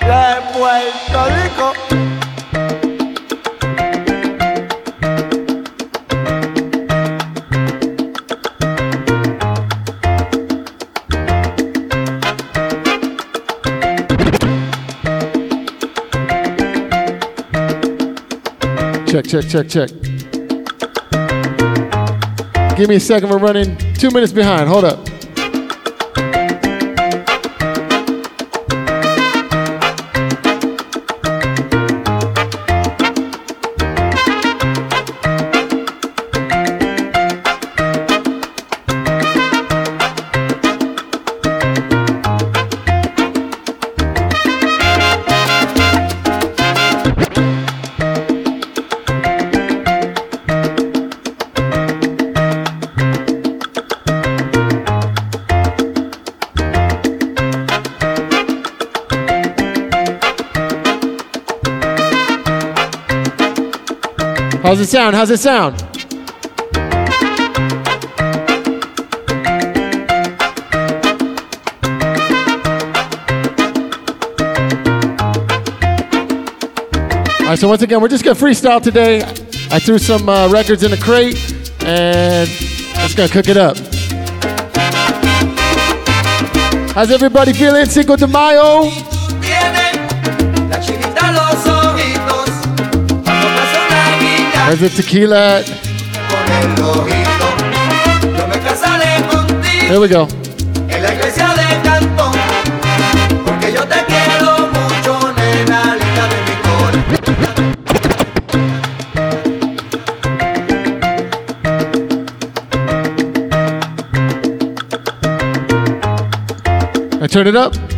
De Puerto Rico. Check, check, check, check. Give me a second. We're running two minutes behind. Hold up. It sound? How's it sound? All right, so once again, we're just gonna freestyle today. I threw some uh, records in a crate, and just gonna cook it up. How's everybody feeling? Cinco de Mayo. There's the tequila. Here we go. I turn it up.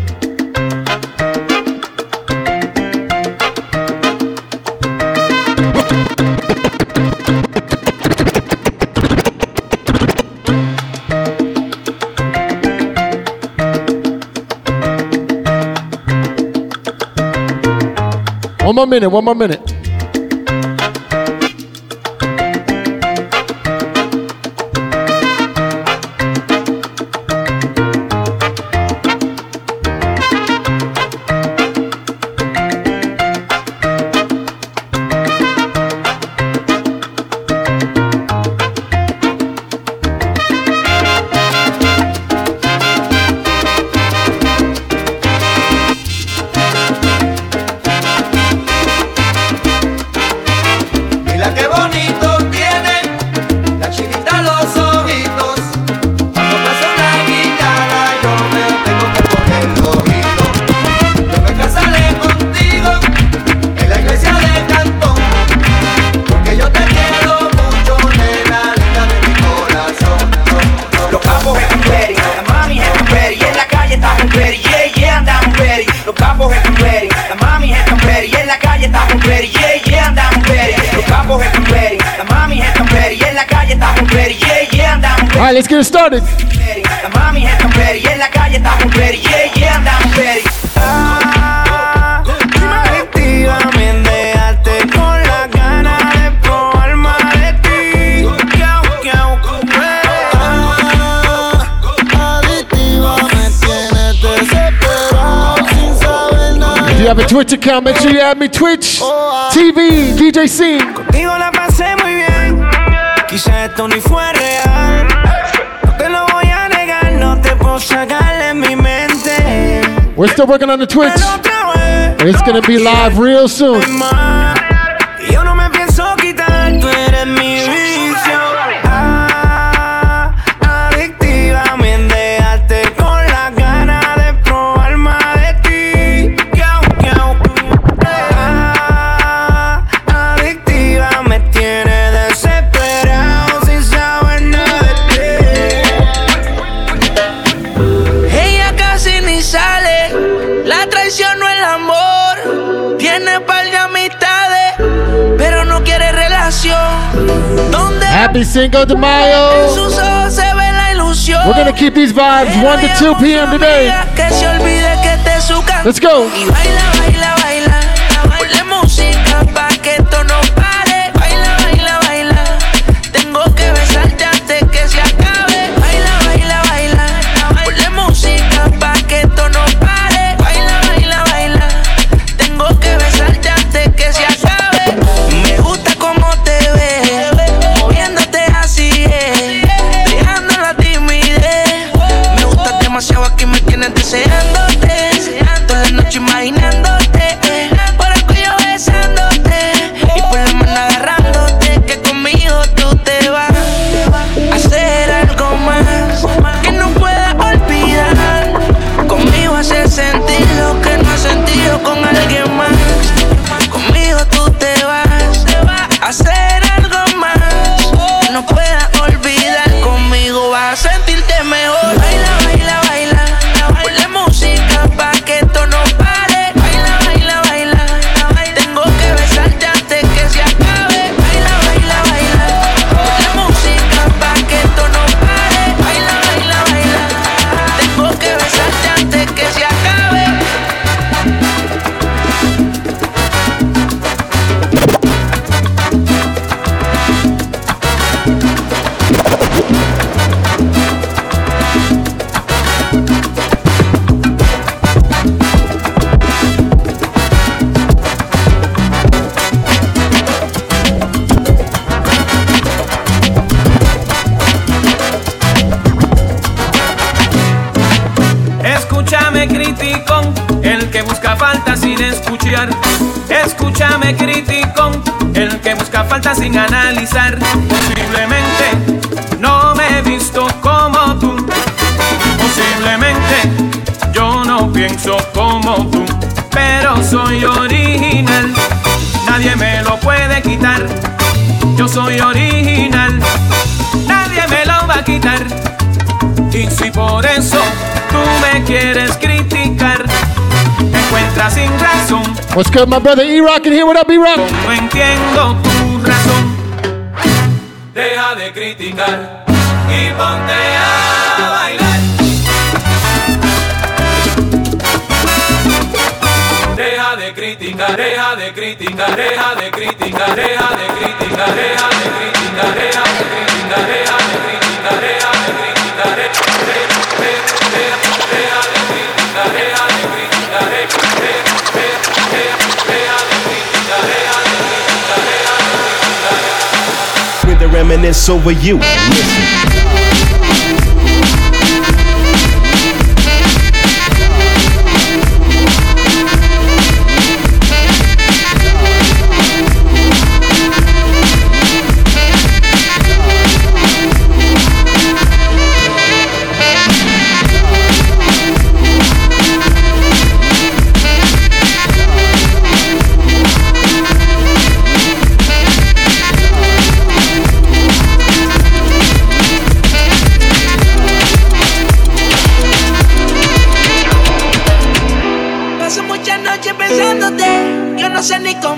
Minute, one more minute. Ready. La mami están ready, en la calle estamos ready, yeah, yeah, andamos ready. Ah, adictiva, me con la gana de probar más de ti. Kiau, kiau, ah, Adictiva tienes desesperado sin saber nada. If you have a Twitch account, make sure you add me Twitch, TV, DJ Scene. Contigo still working on the Twitch. Pero otra vez, And it's gonna be live real soon. Happy Cinco de Mayo. sus ojos se ve la ilusión. We're gonna keep these vibes 1 to 2 p.m. today. Let's se What's good, my brother E-Rock in here? What up, E-Rock? No entiendo tu razón. Deja de criticar y ponte a bailar. Deja de criticar, deja de criticar, deja de criticar, deja de criticar, deja de criticar, deja de criticar, deja de criticar, deja de criticar, deja de criticar, reminisce over you. Listen.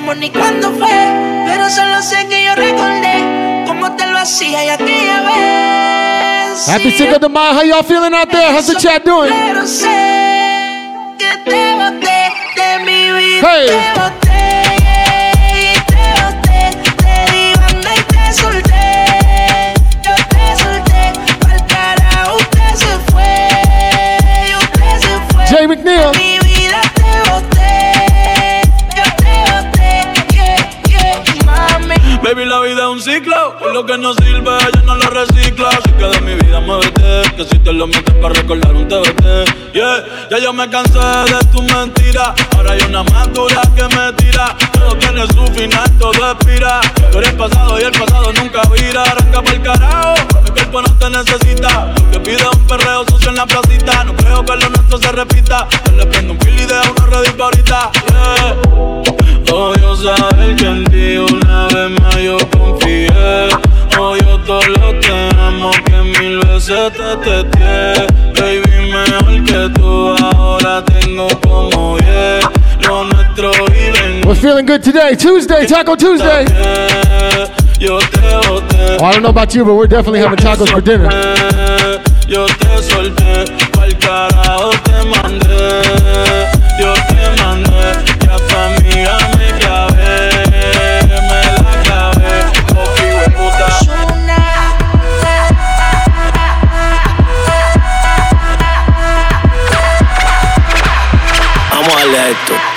Cómo ni cuándo fue. Pero solo sé que yo recordé cómo te lo hacía y aquella vez. Happy Cinco de Mayo. How y'all feeling out there? How's the chat doing? Pero sé que te boté de mi vida. Hey. Baby, la vida es un ciclo. Y lo que no sirve, ella no lo recicla. Así que de mi vida muévete. Que si te lo metes para recordar un TBT. Yeah, ya yo me cansé de tus mentiras. Ahora hay una más que me tira. Todo tiene su final, todo expira. Tú eres pasado y el pasado nunca vira. Arranca por el carajo. Mi cuerpo no te necesita. Lo que pide un perreo sucio en la placita. No creo que lo nuestro se repita. Yo le prendo un fil y dejo una pa' ahorita. Yeah. Odio saber que en más yo confié. Todo lo que amo que mil veces te testé. Baby, mejor que tú ahora tengo como. Lo nuestro vive We're feeling good today. Tuesday, Taco Tuesday. Yo te boté. Oh, I don't know about you, but we're definitely having tacos for dinner.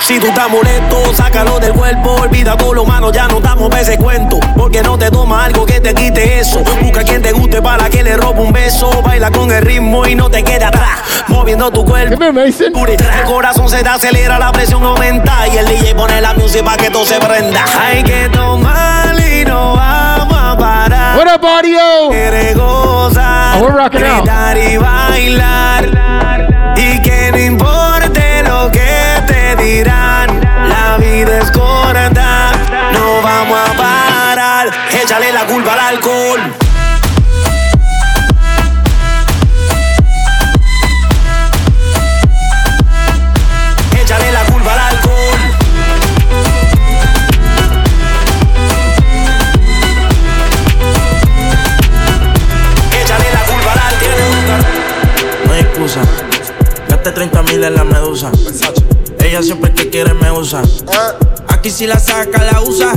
Si tú estás molesto, sácalo del cuerpo. Olvida todo lo malo, ya no damos ese cuento. Porque no te toma algo que te quite eso. Busca quien te guste para que le robe un beso. Baila con el ritmo y no te quede atrás. Moviendo tu cuerpo. El corazón se te acelera, la presión aumenta. Y el DJ pone la música para que todo se prenda. Hay que tomar y no vamos a parar. What up, audio? Oh, we're rocking out. gritar y bailar. La vida es corta, no vamos a parar. Échale la culpa al alcohol. Échale la culpa al alcohol. Échale la culpa al alcohol. No hay excusa. Gaste 30 mil en la medusa. Ella siempre que quiere me usa. Aquí si la saca, la usa.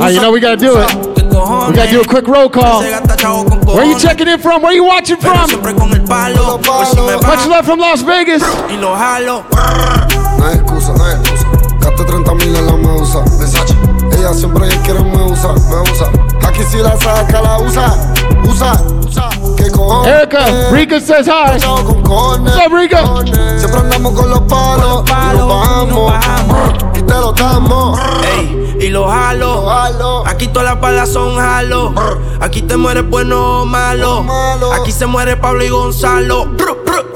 Ah, you know we gotta do it. We gotta do a quick roll call. Se gasta chavo con Where you checking in from? Where you watching from? siempre con el palo. Por si me Much love from Las Vegas. y lo jalo. No hay excusa, no hay excusa. Gaste 30 mil en la medusa. Versace. Ella siempre quiere me usa, me usa. Aquí si la saca, la usa. Tú sabes, que cojones. Erica, Rika says hi. Con. What's up, Rika? Siempre andamos con los palos. Y nos bajamos. Y te lo damos. Ey, y lo jalo. jalo. Aquí todas las balas son jalo. Aquí te mueres bueno o malo. malo. Aquí se muere Pablo y Gonzalo. Bru, ey.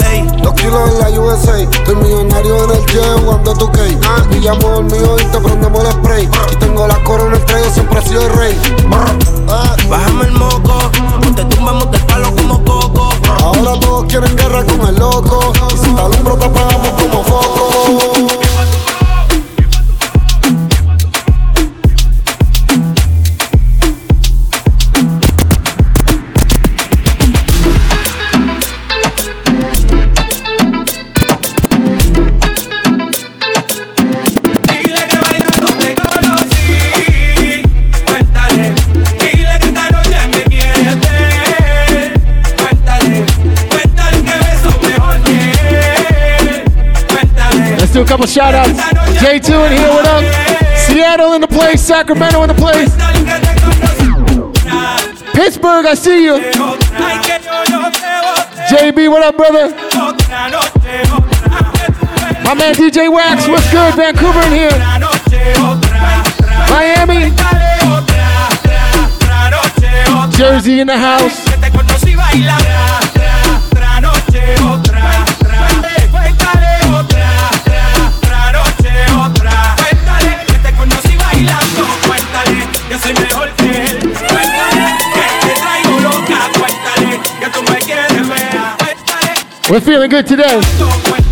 Dos kilos en la USA. Estoy millonario en el jet jugando tu cake. Pillamos el mío y te prendemos el spray. Y tengo la corona entre ellos, siempre he sido el rey. Ah, Bájame el moco. Te tumbamos del palo como coco. Ahora todos quieren guerra con el loco. Y si te alumbro, te apagamos como foco. Do a couple shout outs. J2 in here, what up? Seattle in the place, Sacramento in the place. Pittsburgh, I see you. JB, what up, brother? My man DJ Wax, what's good? Vancouver in here. Miami. Jersey in the house. We're feeling good today.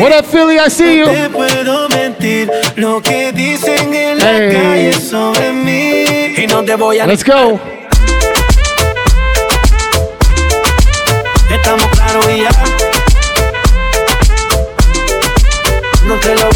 What up, Philly? I see you. Te puedo mentir lo que dicen en la Hey. calle sobre mí. Y no te voy a Let's go. Estamos claros y ya. No te lo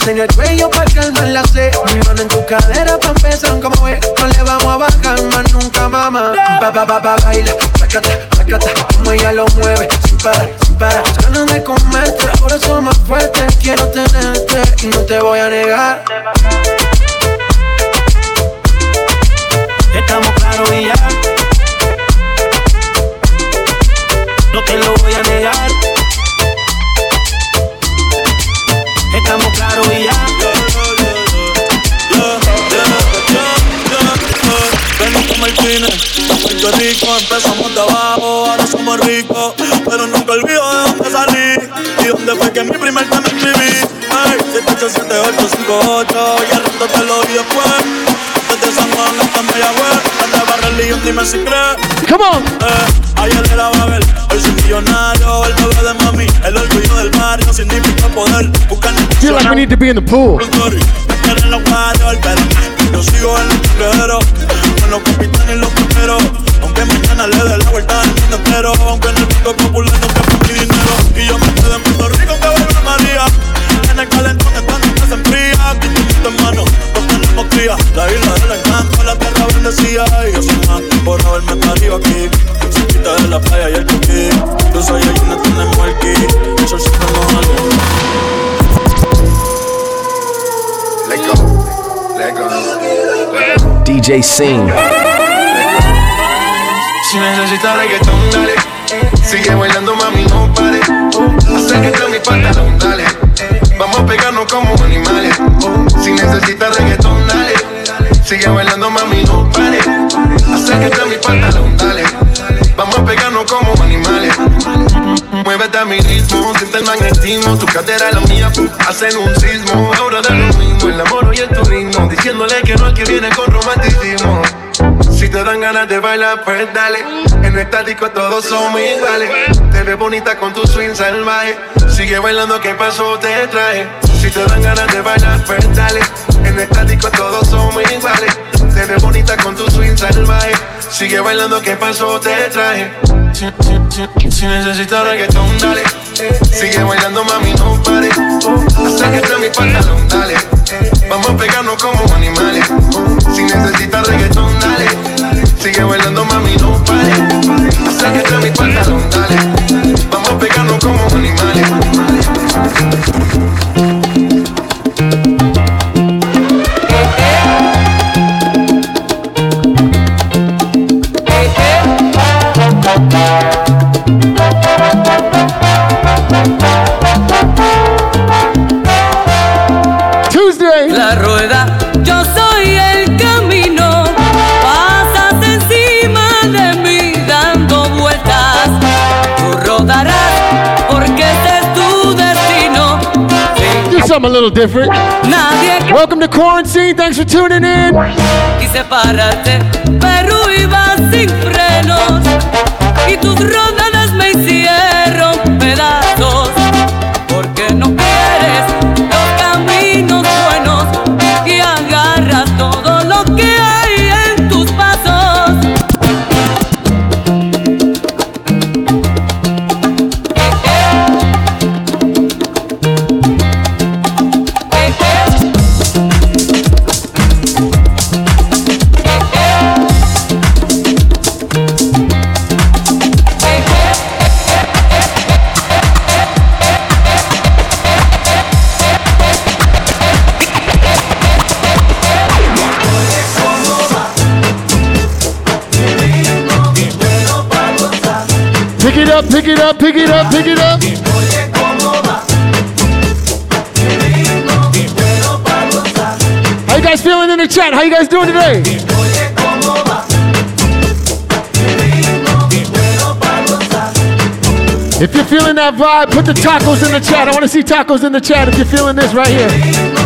Besos en el cuello para calmar la sed. Mi mano en tu cadera pa' empezar como es. No le vamos a bajar más nunca, mamá. Ba, ba, ba, ba, baila. Sacata, sacata. Como ella lo mueve. Sin parar, sin parar. Ganas de comerte. Por eso más fuerte. Quiero tenerte y no te voy a negar. Estamos claros y ya. No te lo voy a negar. Estamos claros y ya. Venimos como el cine, Puerto Rico, empezamos de abajo, ahora somos ricos, pero nunca olvido de dónde salí y dónde fue que mi primer tema escribí. Ay, 787858 y al rato te lo di después. Desde San Juan hasta Mayagüez, andaba religión, dime si crees. Come on. Eh, ayer era Babel, hoy soy millonario, el bebé de mami, el orgullo del barrio, significa poder, buscar Feel like we need to be in the pool. en los barrios, pero yo sigo en el tiguero, con los capitanes y los primeros. Aunque mañana le dé la vuelta al mundo entero, aunque en el pico popular no quepa mi dinero. Y yo me quedo en Puerto Rico, que vuelve María. En el calentón que se enfría, aquí tu hermano, tenemos cría. La isla del encanto, la tierra bendecida. Y yo soy más por haberme parido aquí. Cerquita de la playa y el coquí. Tú soy ahí no tenemos el ki. Sol siempre. Let go, let go. DJ Sing. Si necesitas reggaetón, dale. Sigue bailando, mami, no pare. Acércate a mi como animales. Si necesitas reggaetón, dale. Sigue bailando, mami, no pare. Acércate a mi pantalón, dale. Vamos a pegarnos como animales. Muévete a mi ritmo, siente el magnetismo. Tu cadera y la mía hacen un sismo. Ahora de lo mismo, el amor y el turismo. Diciéndole que no al que viene con romanticismo. Si te dan ganas de bailar, pues dale. En esta disco todos somos iguales. Te ves bonita con tu swing salvaje. Sigue bailando, que paso te trae? Si te dan ganas de bailar, pues dale. En esta disco todos somos iguales. Te ves bonita con tu swing salvaje. Sigue bailando, que paso te trae? Si necesitas reggaetón, dale. Sigue bailando, mami, no pare. Acércate a mi pantalón, dale. Vamos a pegarnos como animales. Si necesitas reggaetón, dale. Sigue bailando, mami, no pare. A mi pantalón, dale. Vamos a pegarnos como animales. Porque ese es tu destino. Do something a little different. Nadie Welcome to Quarantine. Thanks for tuning in. quise pararte, pero iba sin frenos. Y tus rodadas me hicieron up, pick it up, pick it up. How you guys feeling in the chat? How you guys doing today? If you're feeling that vibe, put the tacos in the chat. I want to see tacos in the chat if you're feeling this right here.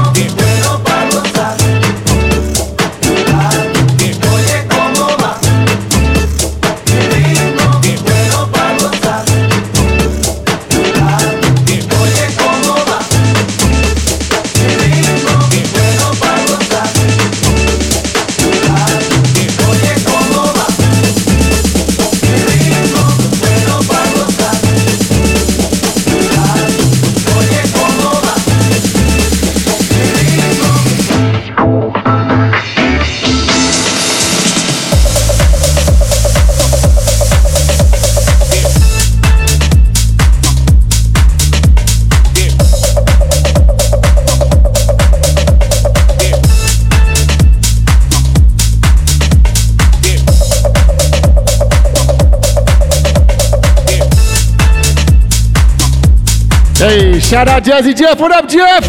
Shout out Jazzy Jeff. What up, Jeff?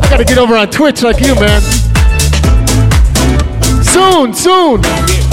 I gotta get over on Twitch like you, man. Soon, soon.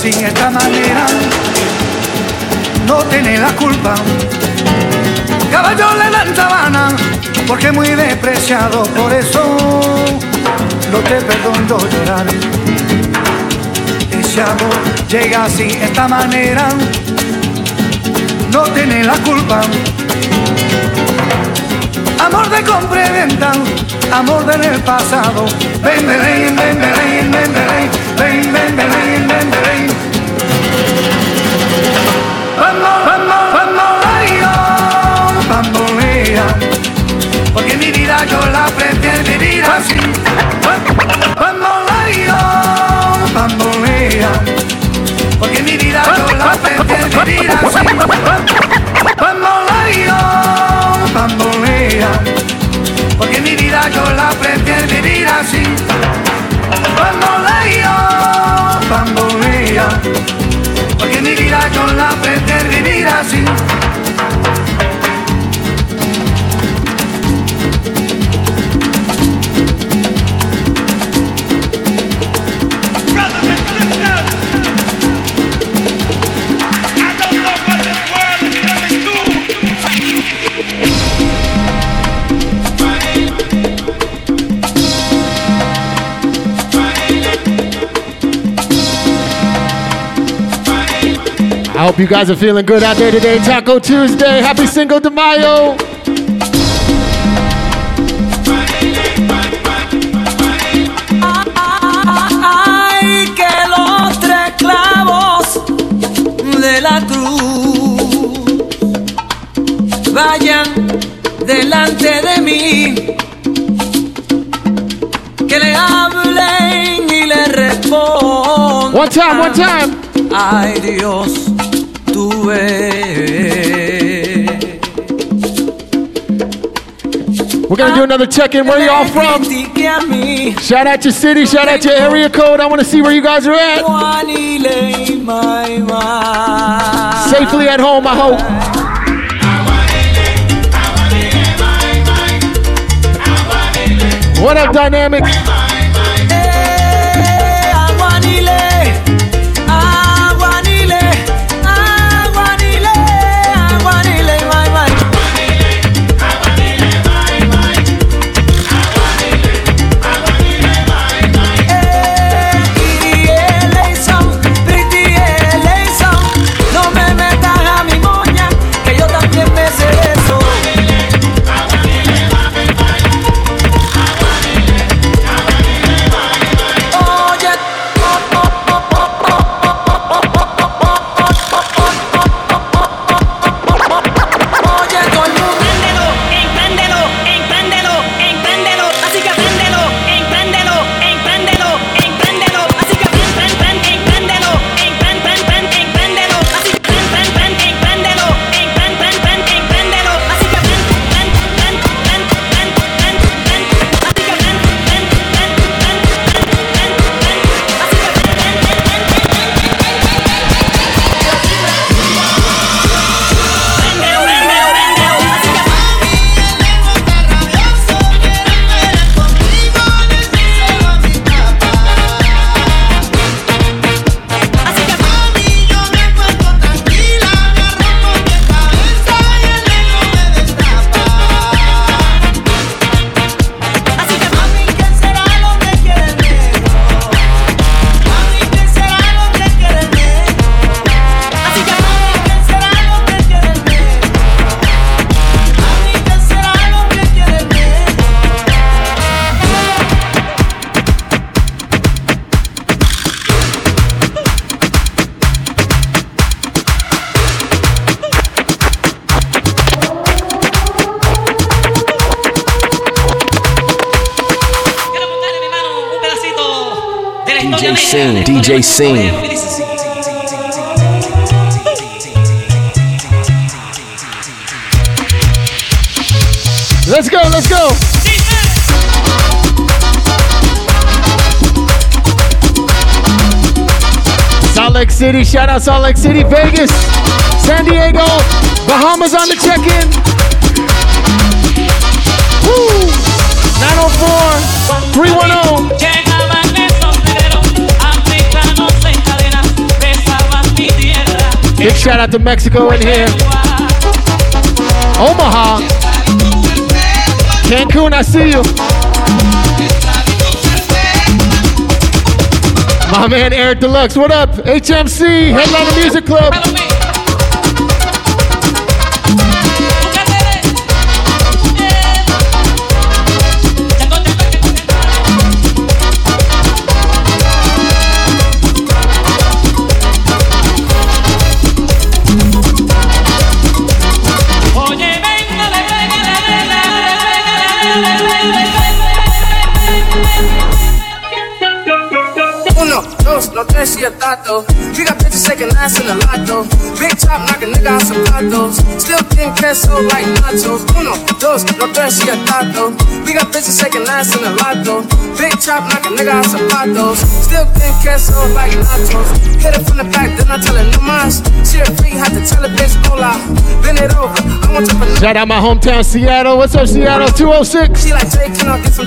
Sin esta manera, no tiene la culpa. Caballo le dan sabana, porque muy despreciado, por eso no te perdono llorar. Ese amor llega así, esta manera, no tiene la culpa. Amor de compra y venta, amor del pasado. Ven, ven, ven, ven, hope you guys are feeling good out there today. Taco Tuesday. Happy Cinco de Mayo. Ay, que los tres clavos de la cruz vayan delante de mí. Que le hablen y le respondan. One time, one time. Ay, Dios. We're gonna do another check-in. Where y'all from? Shout out your city, shout out your area code. I want to see where you guys are at. Safely at home, I hope. What up, Dynamic? DJ Sing. Let's go, let's go. Salt Lake City, shout out Salt Lake City, Vegas, San Diego, Bahamas on the check-in. Woo! 904 310. Big shout out to Mexico in here. Omaha. Cancun, I see you. My man Eric Deluxe, what up? HMC, Headliner Music Club. No tres y el tato. We got bitches shaking ass in the lotto. Big top knock a nigga out some platos. Still getting queso like nachos. Uno, dos, no tres y el tato. We got bitches shaking ass in the lotto. Big top knock a nigga out some platos. Still getting queso like nachos. Hit it from the back, then I tell her no mas. She a freak, tell a bitch hola. Bend it over, I want you for Shout out my hometown, Seattle. What's up, Seattle? 206. She like, Jay, can I get some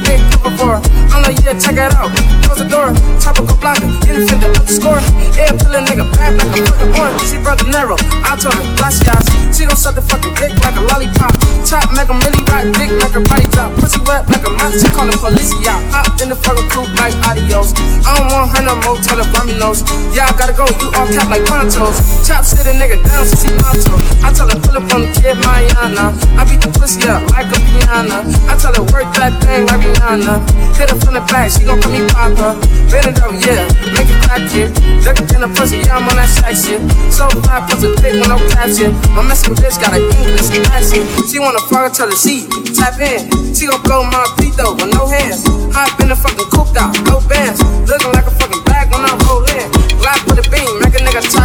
for her? I'm like, yeah, check it out. Close the door, tropical infant to up the score. Yeah, pull a nigga back like a fucking horn. She broke the narrow. I told her glass guys. She gon' suck the fucking dick like a lollipop. Chop, make a really right dick, make her body drop. Pussy wet like a mouse. She call the police, yeah. Hop in the fucking coupe like adios. I don't want her no more, tell her nose. Yeah, I gotta go, you all cap like ponchos. Chop, sit a nigga down, so she. I tell her pull up on the kid, Mariana. I beat the pussy up like a piano. I tell her work that thing like Rihanna. Hit her from the back, she gon' call me Papa. Bend it up, yeah, make it crack it. Looking in the pussy, yeah, I'm on that side shit. So fly, puts a dick with no caption. My Mexican bitch got an English accent. She wanna fuck until the seat, tap in. She gon' blow my feet though, with no hands. Hop in the fucking cooped out, no bands. Looking like a fucking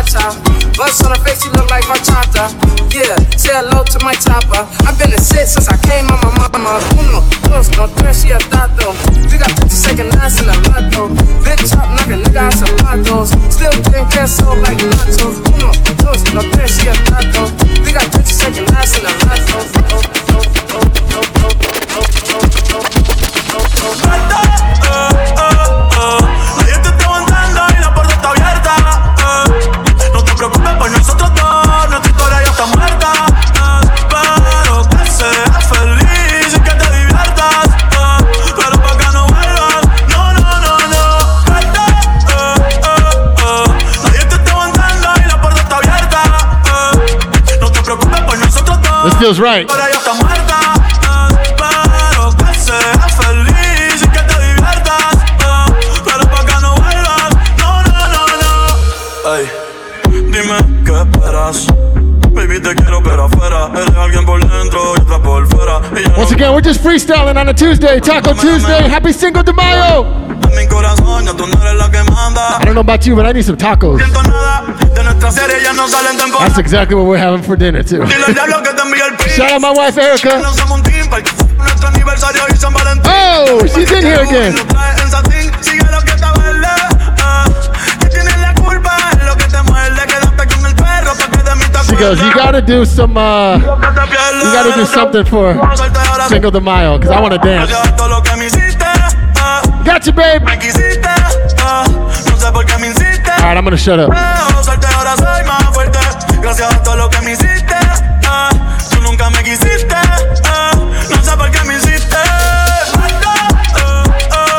a cha-cha. Bust on her face, she look like Bachata. Yeah, say hello to my chopper. I've been a shit since I came on my mama. Uno, dos, no tres y a tato. We got 50 second ass in the lotto. Big chop, knock a nigga out some zapatos. Still getting queso like nachos. Uno, dos, no tres y a tato. We got 50 second ass in the lotto. Nadie fuera. Y ya Once again, we're just freestyling on a Tuesday, Taco Tuesday. Happy Cinco de Mayo. en mi corazón ya tú no eres la que manda. I don't know about you, but I need some tacos. Siento nada de nuestra serie ya no salen temporada. That's exactly what we're having for dinner too. Dile al diablo que te envíe el pin. Shout out my wife Erica. No somos un team para nuestro aniversario y San Valentín. Oh, she's in here again. Lo traes en satín, sigue lo que te verde. ah. Que tienes la culpa es lo que te muerde. Quédate con el perro pa' que de mí te She goes, you gotta do some, uh, you gotta do something for Cinco de Mayo, because I want to dance. Todo lo que me hiciste, ah. Gotcha, babe. me quisiste. ah. No sé por qué me insistes. All right, I'm gonna shut up. Todo lo que me hiciste. ah. Tú nunca me quisiste. ah. No sé por qué me hiciste. Ah, ah,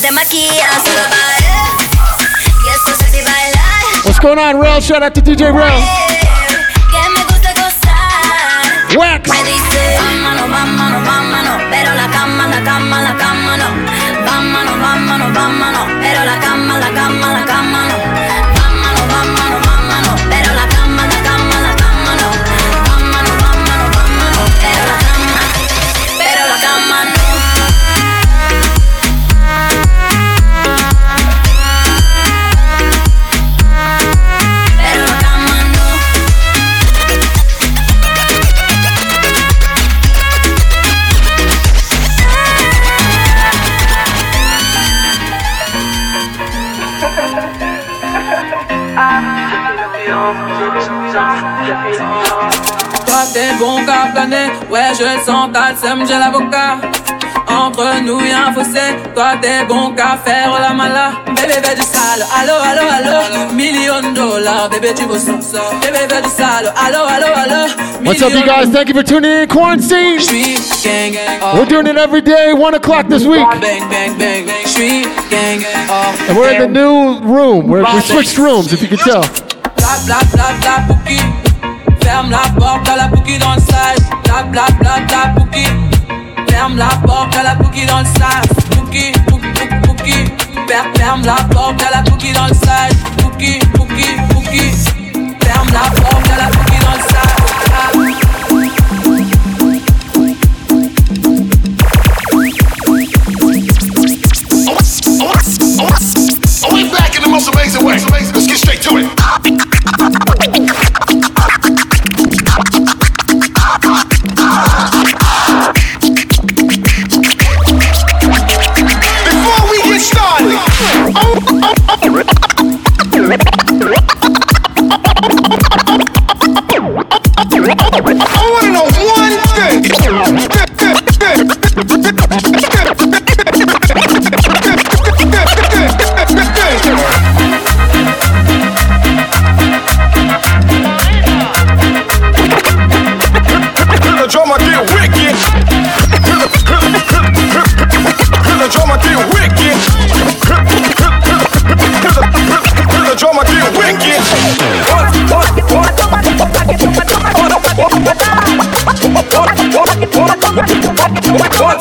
que para tu hombre se maquilla solo para. Y esto es así bailar. What's going on, Rel? Shout out to DJ Rel. Que me gusta gozar. Wax. Me dice, vámonos, vámonos, vámonos. Pero la cama, la cama, la cama no. Vámonos, vámonos, vámonos. Pero la cama, je le sens, t'as le seum, j'ai l'avocat. Entre nous y'a un fossé, toi t'es bon qu'à faire la mala. Bébé fais du sale, allo allo allo, million dollars, bébé tu veux ça. Bébé fais du sale, allo allo allo. What's up, you guys? Thank you for tuning in. Quarantine. Oh. We're doing it every day, one o'clock this week, oh. and we're in the new room. We're, we switched rooms, if you could tell. Ferme la porte à la pouki dans le sas Bla bla bla bla pouki Ferme la porte à la pouki dans le sas Cookie, cookie, cookie. Ferme, la porte, y'a la cookie dans le sac. Cookie, cookie, cookie. Ferme la porte, y'a la cookie dans le sac.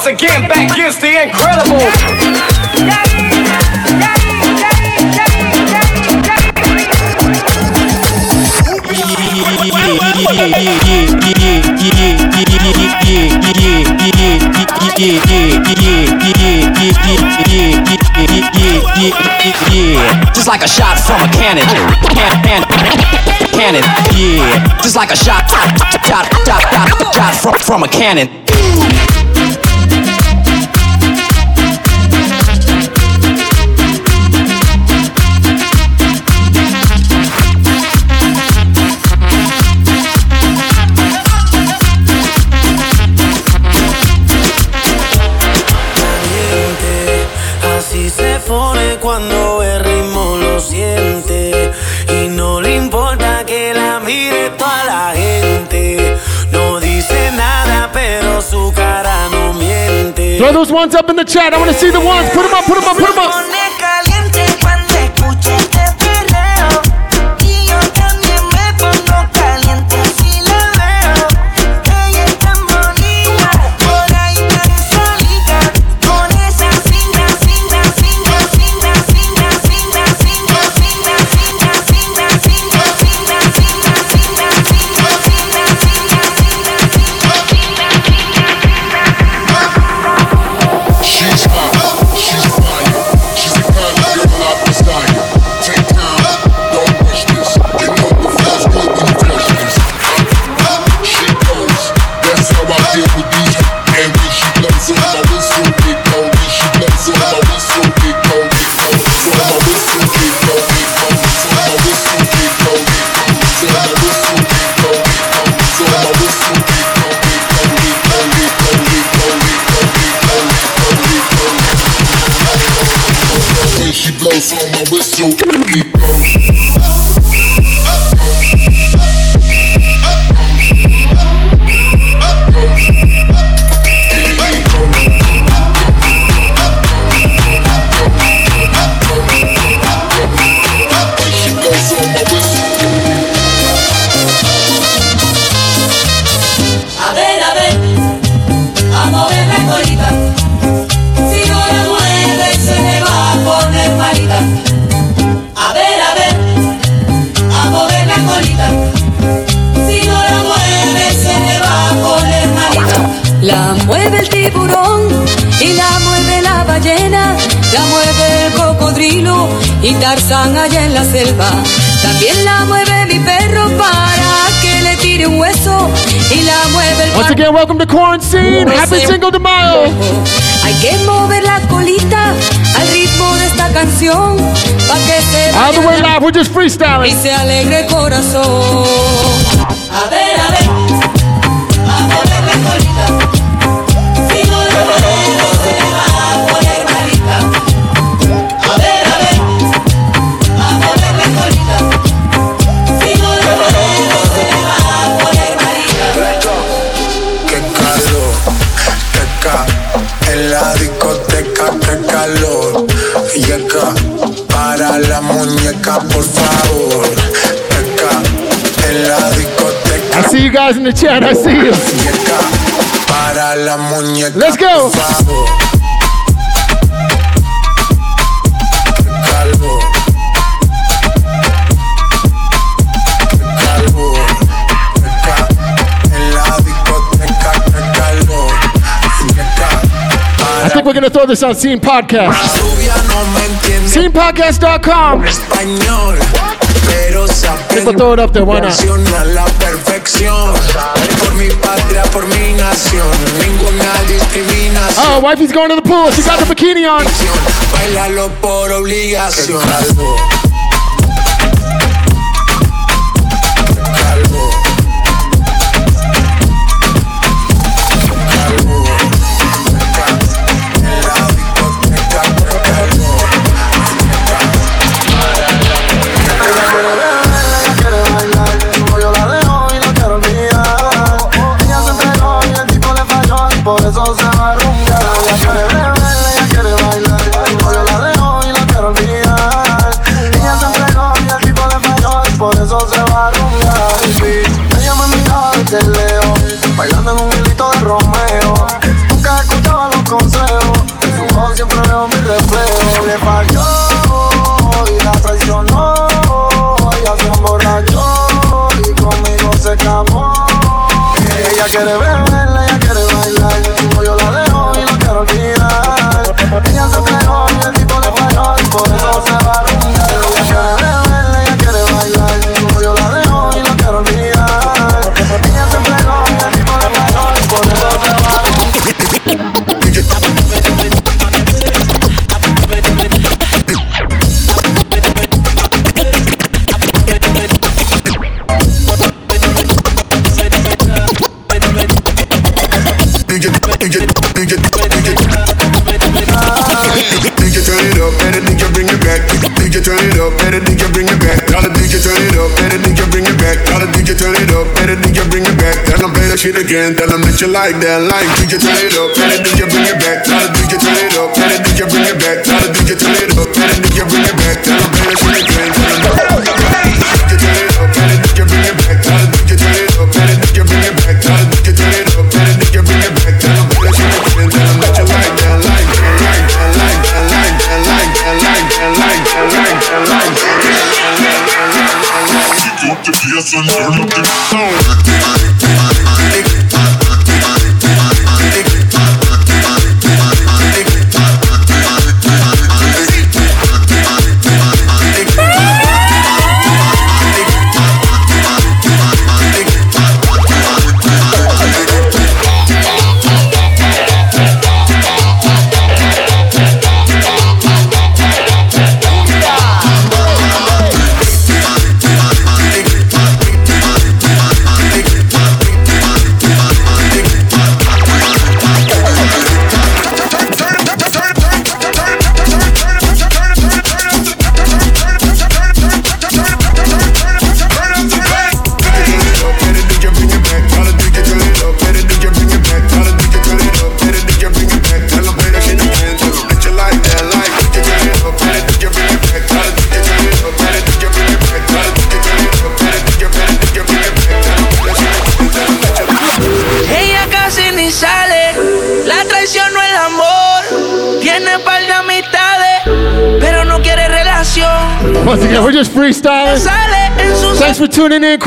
Once again, back against the incredible. Just like a shot from a cannon. Can- can- Cannon, yeah. Just like a shot, shot, shot, shot, shot from, from a cannon. Ones up in the chat. I want to see the ones. Put them up, put them up, put them up. El tiburón y la mueve la ballena, la mueve el cocodrilo y Tarzán allá en la selva. También la mueve mi perro para que le tire un hueso y la mueve el Once again, welcome to Quarantine. Happy Cinco de Mayo. Hay que mover la colita al ritmo de esta canción para que se All the way vaya live, we're just y freestyling. se alegre el corazón. A ver, a ver, Para la muñeca, por favor. En la discoteca. I see you guys in the chat. I see you. Para la muñeca, Let's go. por favor. We're going to throw this on Scene Podcast. ScenePodcast.com. People throw it up there, why not? Oh, wifey's going to the pool. She got the bikini on. again. Tell them that you like that line. Did you turn it up? Tell it, did you bring it back? Tell it, did you turn it up? Tell it, did you bring it back? Tell it, did you turn it up?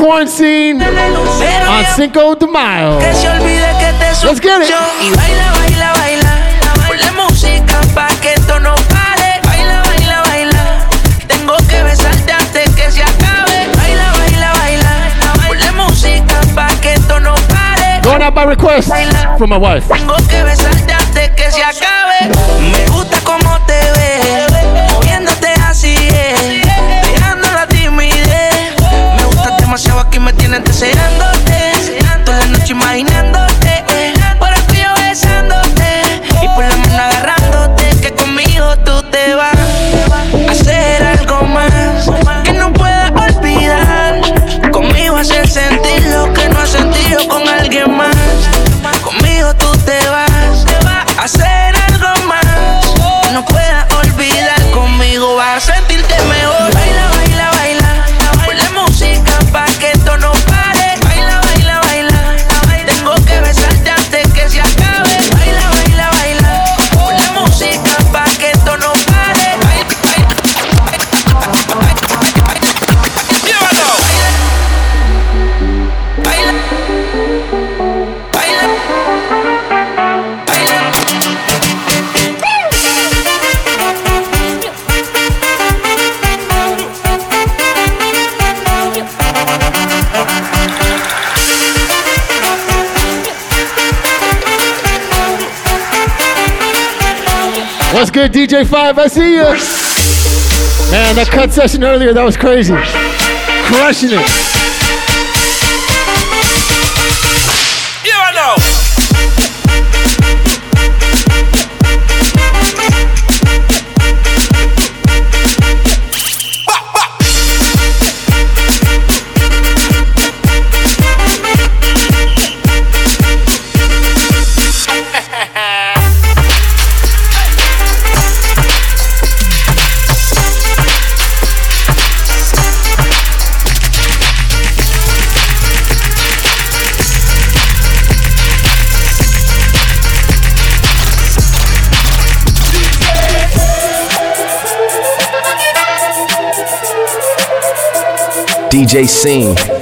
Springsteen on Cinco de Mayo. Let's get it. Going out by request from my wife. deseándote. Toda la noche imaginándote. Eh, por el frío besándote. Y por la mano agarrándote. Que conmigo tú te vas a hacer algo más. Que no puedas olvidar. Conmigo hacer sentir lo que no has sentido con alguien más. What's good, DJ Five? I see you. Man, that cut session earlier, that was crazy. Crushing it. DJ Scene.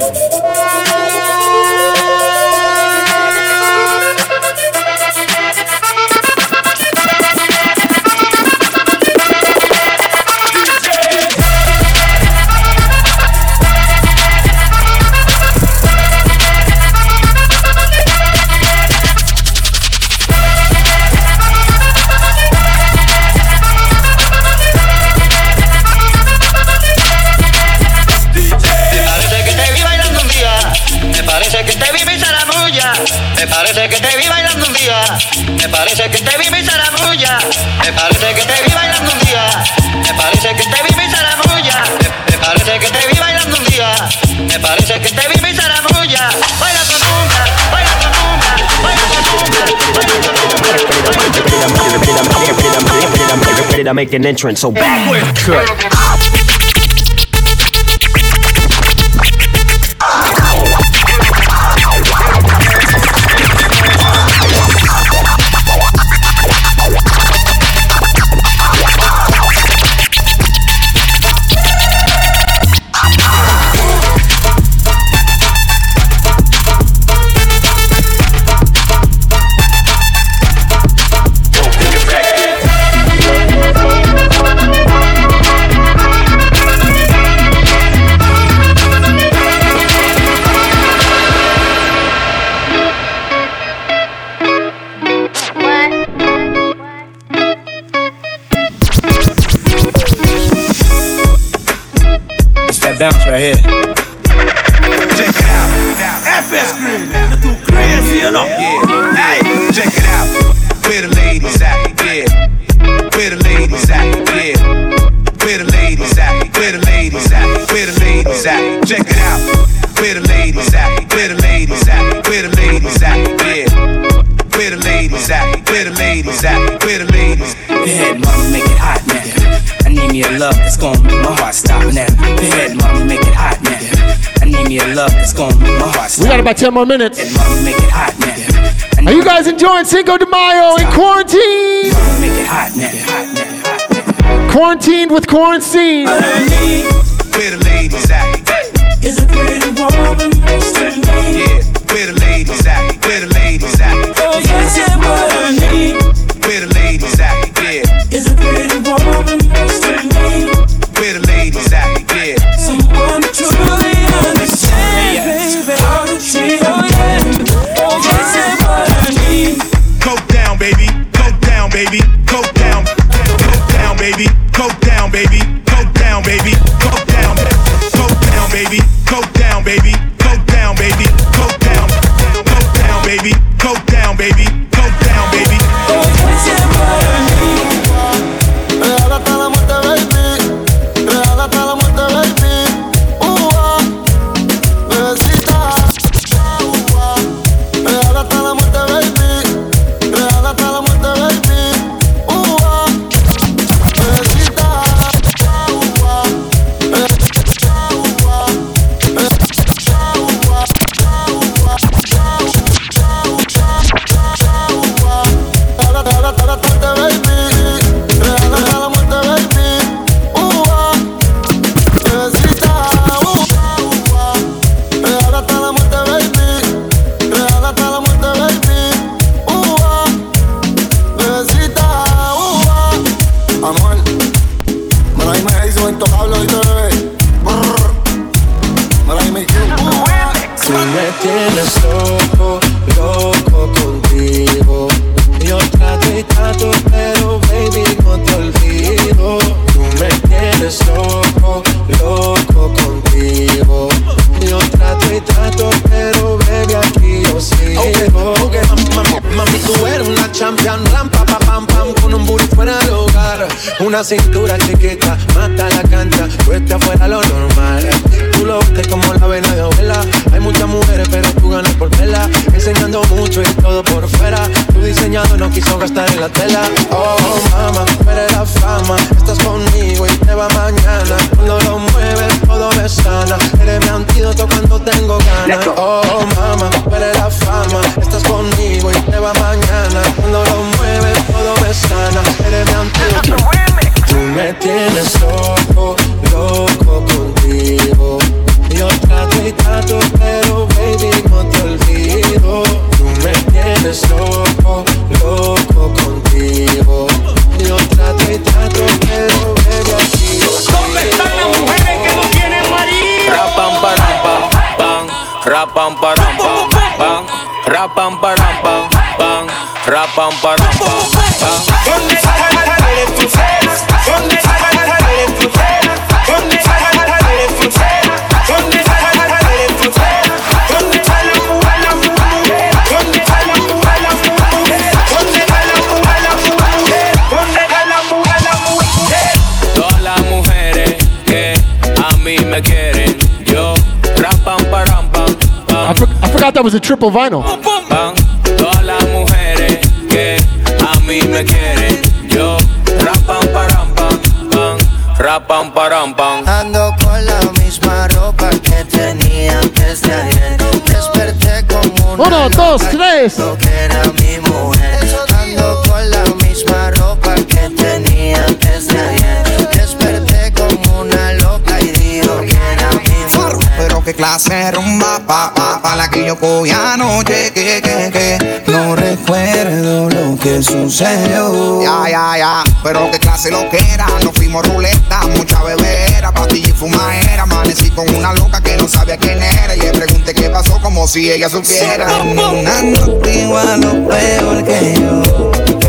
I make an entrance, so backward cut. right here. about 10 more minutes. Are you guys enjoying Cinco de Mayo in quarantine? Quarantined with quarantine. Me tienes loco, loco contigo. Yo trato y trato, pero baby no te olvido. Tú me tienes loco, loco contigo. Yo trato y trato, pero baby aquí ¿Dónde están las mujeres que no tienen marido? Rapam param pam pam, rapam param pam pam, rapam param pam pam, rapam param pam pam. Forgot that was a triple vinyl. pam. Todas las mujeres que a mí me quieren, yo rapam param pam pam, rapam param pam. Ando con la misma ropa que tenía antes de ayer. Desperté como una Uno, dos, tres. creyendo que era mi De rumba pa, pa, pa la que yo cogí anoche que, que, que. No recuerdo lo que sucedió. Ya, ya, ya. Pero qué clase lo que era Nos fuimos ruleta, mucha bebera Pastilla y fumadera Amanecí con una loca que no sabía quién era. Y le pregunté qué pasó como si ella supiera. Una noche igual o peor que yo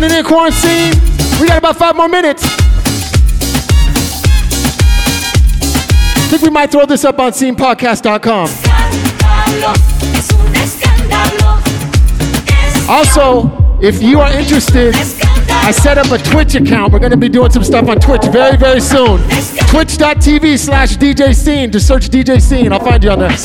tuning in, Quarantine. We got about five more minutes. I think we might throw this up on scenepodcast.com. Also, if you are interested, I set up a Twitch account. We're going to be doing some stuff on Twitch very, very soon. Twitch.tv slash DJ Scene. Just search DJ Scene. I'll find you on there.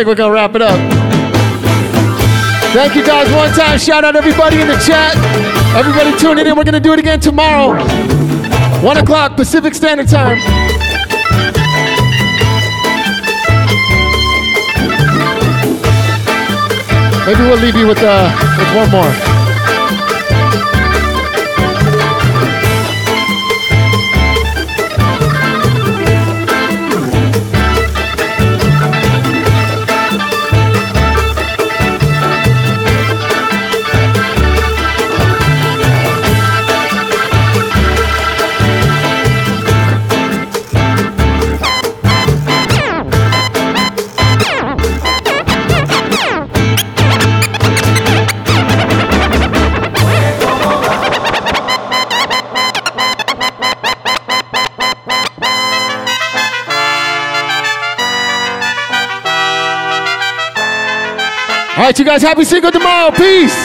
Think we're gonna wrap it up. Thank you guys one time. Shout out everybody in the chat. Everybody tuning in. We're gonna do it again tomorrow. One o'clock Pacific Standard Time. Maybe we'll leave you with uh with one more. Right, you guys, happy single tomorrow. Peace.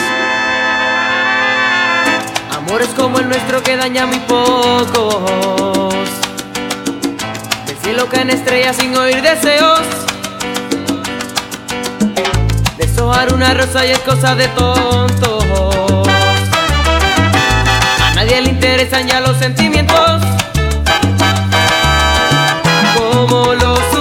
Amores como el nuestro que daña muy pocos. Del cielo caen estrellas sin oír deseos. Deshojar una rosa y es cosa de tontos. A nadie le interesan ya los sentimientos. Como los